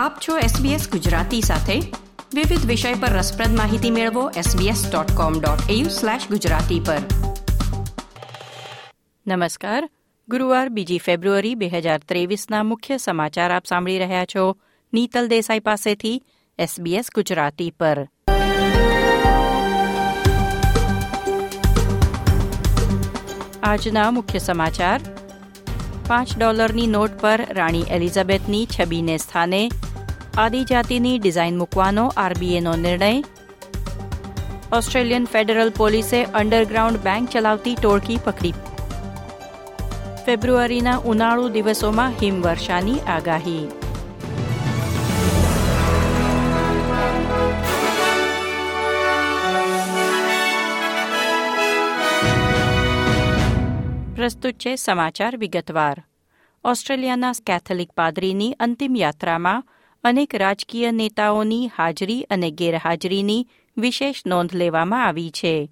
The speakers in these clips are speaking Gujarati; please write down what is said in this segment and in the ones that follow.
આપ છો SBS ગુજરાતી સાથે. વિવિધ વિષય પર રસપ્રદ માહિતી મેળવો sbs.com.au/gujarati પર. નમસ્કાર. ગુરુવાર બીજી ફેબ્રુઆરી બે હજાર ત્રેવીસના મુખ્ય સમાચાર આપ સાંભળી રહ્યા છો. નીતલ દેસાઈ પાસેથી SBS ગુજરાતી પર. આજના મુખ્ય સમાચાર. પાંચ ડોલરની નોટ પર રાણી એલિઝાબેથની છબીને સ્થાને આદિજાતિની ડિઝાઇન મૂકવાનો આરબીએનો નિર્ણય. ઓસ્ટ્રેલિયન ફેડરલ પોલીસે અંડરગ્રાઉન્ડ બેંક ચલાવતી ટોળકી પકડી. ફેબ્રુઆરીના ઉનાળુ દિવસોમાં હિમવર્ષાની આગાહી. પ્રસ્તુત છે સમાચાર વિગતવાર. ઓસ્ટ્રેલિયાના કેથોલિક પાદરીની અંતિમ યાત્રામાં અનેક રાજકીય નેતાઓની હાજરી અને ગેરહાજરીની વિશેષ નોંધ લેવામાં આવી છે.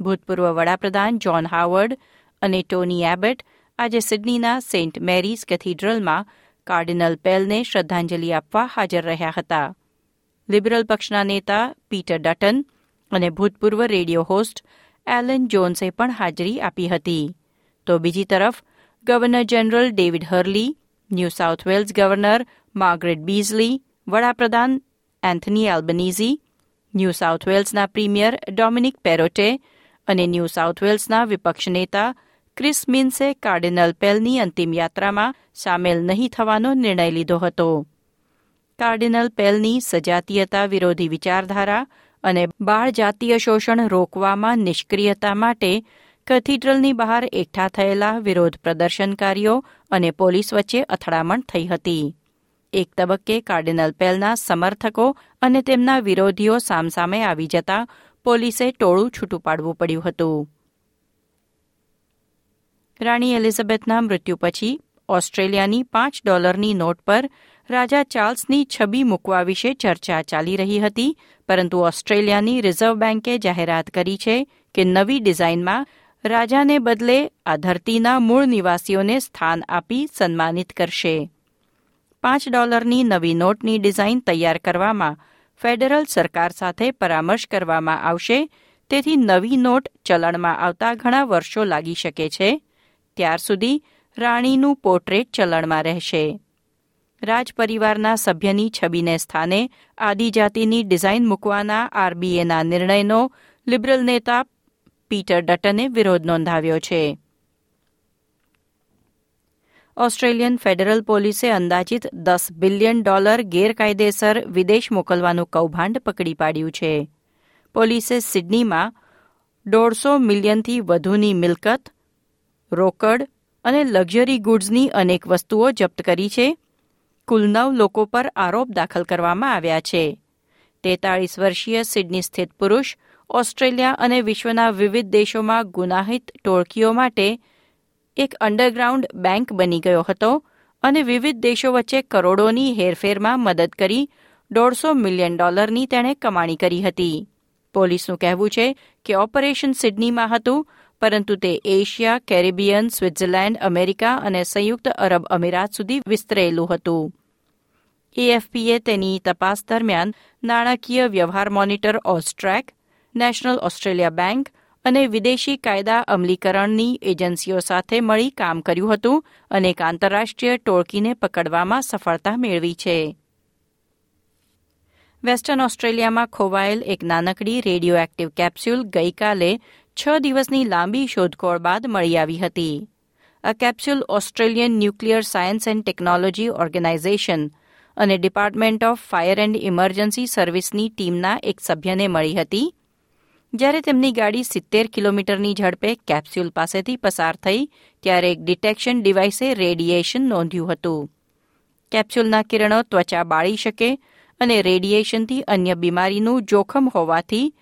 ભૂતપૂર્વ વડાપ્રધાન જ્હોન હાવર્ડ અને ટોની એબેટ આજે સિડનીના સેન્ટ મેરીઝ કેથીડ્રલમાં કાર્ડિનલ પેલને શ્રદ્ધાંજલિ આપવા હાજર રહ્યા હતા. લિબરલ પક્ષના નેતા પીટર ડટન અને ભૂતપૂર્વ રેડિયો હોસ્ટ એલન જોન્સે પણ હાજરી આપી હતી. તો બીજી તરફ governor general David Hurley New South Wales governor Margaret Beazley, વડાપ્રધાન એન્થની એલ્બનીઝી ન્યૂ સાઉથ વેલ્સના પ્રીમિયર ડોમિનિક પેરોટે અને ન્યૂ સાઉથ વેલ્સના વિપક્ષ નેતા ક્રિસ મિન્સે કાર્ડિનલ પેલની અંતિમ યાત્રામાં સામેલ નહીં થવાનો નિર્ણય લીધો હતો. કાર્ડિનલ પેલની સજાતીયતા વિરોધી વિચારધારા અને બાળ જાતીય શોષણ રોકવામાં નિષ્ક્રિયતા માટે કેથીડ્રલની બહાર એકઠા થયેલા વિરોધ પ્રદર્શનકારીઓ અને પોલીસ વચ્ચે અથડામણ થઈ હતી. એક તબક્કે કાર્ડિનલ પેલના સમર્થકો અને તેમના વિરોધીઓ સામસામે આવી જતા પોલીસે ટોળું છૂટું પાડવું પડ્યું હતું. રાણી એલિઝાબેથના મૃત્યુ પછી ઓસ્ટ્રેલિયાની પાંચ ડોલરની નોટ પર રાજા ચાર્લ્સની છબી મૂકવા વિશે ચર્ચા ચાલી રહી હતી, પરંતુ ઓસ્ટ્રેલિયાની રિઝર્વ બેન્કે જાહેરાત કરી છે કે નવી ડિઝાઇનમાં રાજાને બદલે આ ધરતીના મૂળ નિવાસીઓને સ્થાન આપી સન્માનિત કરશે. પાંચ ડોલરની નવી નોટની ડિઝાઇન તૈયાર કરવામાં ફેડરલ સરકાર સાથે પરામર્શ કરવામાં આવશે. તેથી નવી નોટ ચલણમાં આવતા ઘણા વર્ષો લાગી શકે છે. ત્યાર સુધી રાણીનું પોર્ટ્રેટ ચલણમાં રહેશે. રાજપરિવારના સભ્યની છબીને સ્થાને આદિજાતિની ડિઝાઇન મૂકવાના આરબીએના નિર્ણયનો લિબરલ નેતા પીટર ડટને વિરોધ નોંધાવ્યો છે. ઓસ્ટ્રેલિયન ફેડરલ પોલીસે અંદાજિત દસ બિલિયન ડોલર ગેરકાયદેસર વિદેશ મોકલવાનું કૌભાંડ પકડી પાડ્યું છે. પોલીસે સિડનીમાં દોઢસો મિલિયનથી વધુની મિલકત, રોકડ અને લક્ઝરી ગુડ્સની અનેક વસ્તુઓ જપ્ત કરી છે. કુલ નવ લોકો પર આરોપ દાખલ કરવામાં આવ્યા છે. તેતાળીસ વર્ષીય સિડની સ્થિત પુરુષ ઓસ્ટ્રેલિયા અને વિશ્વના વિવિધ દેશોમાં ગુનાહિત ટોળકીઓ માટે એક અંડરગ્રાઉન્ડ બેંક બની ગયો હતો અને વિવિધ દેશો વચ્ચે કરોડોની હેરફેરમાં મદદ કરી, દોઢસો મિલિયન ડોલરની તેણે કમાણી કરી હતી. પોલીસનું કહેવું છે કે ઓપરેશન સિડનીમાં હતું, પરંતુ તે એશિયા, કેરેબિયન, સ્વિટ્ઝરલેન્ડ, અમેરિકા અને સંયુક્ત અરબ અમીરાત સુધી વિસ્તરેલું હતું. એએફપીએ તેની તપાસ દરમિયાન નાણાકીય વ્યવહાર monitor AUSTRAC National Australia Bank અને વિદેશી કાયદા અમલીકરણની એજન્સીઓ સાથે મળી કામ કર્યું હતું અને એક આંતરરાષ્ટ્રીય ટોળકીને પકડવામાં સફળતા મેળવી છે. વેસ્ટર્ન ઓસ્ટ્રેલિયામાં ખોવાયેલ એક નાનકડી રેડિયો એક્ટિવ કેપ્સ્યુલ ગઈકાલે છ દિવસની લાંબી શોધખોળ બાદ મળી આવી હતી. આ capsule Australian nuclear science and technology organisation અને department of fire and emergency સર્વિસની ટીમના એક સભ્યને મળી હતી જ્યારે તેમની ગાડી સિત્તેર કિલોમીટરની ઝડપે કેપ્સ્યુલ પાસેથી પસાર થઈ, ત્યારે એક ડિટેક્શન ડિવાઇસે રેડિયેશન નોંધ્યું હતું. કેપ્સ્યુલના કિરણો ત્વચા બાળી શકે અને રેડિયેશનથી અન્ય બીમારીનું જોખમ હોવાથી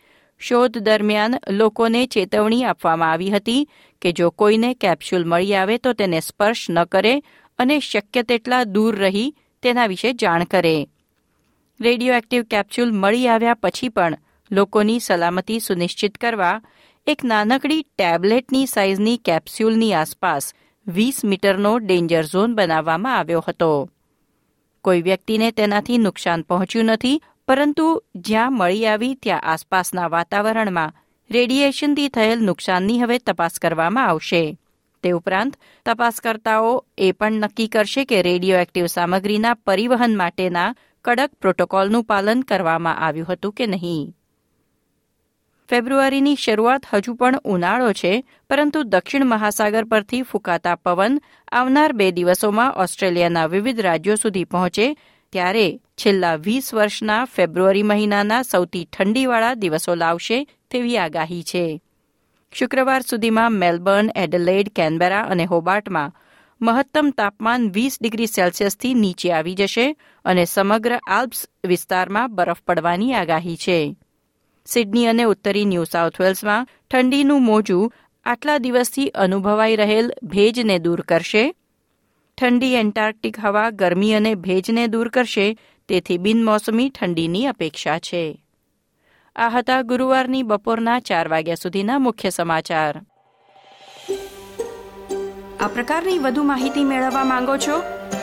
શોધ દરમિયાન લોકોને ચેતવણી આપવામાં આવી હતી કે જો કોઈને કેપ્સ્યુલ મળી આવે તો તેને સ્પર્શ ન કરે અને શક્ય તેટલા દૂર રહી તેના વિશે જાણ કરે. રેડિયો એક્ટિવ કેપ્સ્યુલ મળી આવ્યા પછી પણ લોકોની સલામતી સુનિશ્ચિત કરવા એક નાનકડી ટેબ્લેટની સાઇઝની કેપ્સ્યુલની આસપાસ વીસ મીટરનો ડેન્જર ઝોન બનાવવામાં આવ્યો હતો. કોઈ વ્યક્તિને તેનાથી નુકસાન પહોંચ્યું નથી, પરંતુ જ્યાં મળી આવી ત્યાં આસપાસના વાતાવરણમાં રેડિયેશનથી થયેલ નુકસાનની હવે તપાસ કરવામાં આવશે. તે ઉપરાંત, તપાસકર્તાઓ એ પણ નક્કી કરશે કે રેડિયો એક્ટિવ સામગ્રીના પરિવહન માટેના કડક પ્રોટોકોલનું પાલન કરવામાં આવ્યું હતું કે નહીં. ફેબ્રુઆરીની શરૂઆત હજુ પણ ઉનાળો છે, પરંતુ દક્ષિણ મહાસાગર પરથી ફૂંકાતા પવન આવનાર બે દિવસોમાં ઓસ્ટ્રેલિયાના વિવિધ રાજ્યો સુધી પહોંચે, ત્યારે છેલ્લા વીસ વર્ષના ફેબ્રુઆરી મહિનાના સૌથી ઠંડીવાળા દિવસો લાવશે તેવી આગાહી છે. શુક્રવાર સુધીમાં મેલબર્ન, એડલેડ, કેનબેરા અને હોબાર્ટમાં મહત્તમ તાપમાન વીસ ડિગ્રી સેલ્સિયસથી નીચે આવી જશે અને સમગ્ર આલ્પ્સ વિસ્તારમાં બરફ પડવાની આગાહી છે. સિડની અને ઉત્તરી ન્યૂ સાઉથ વેલ્સમાં ઠંડીનું મોજું આટલા દિવસથી અનુભવાઈ રહેલ ભેજને દૂર કરશે. ઠંડી એન્ટાર્કટિક હવા ગરમી અને ભેજને દૂર કરશે, તેથી બિનમોસમી ઠંડીની અપેક્ષા છે. આ હતા ગુરુવારની બપોરના ચાર વાગ્યા સુધીના મુખ્ય સમાચાર. આ પ્રકારની વધુ માહિતી મેળવવા માંગો છો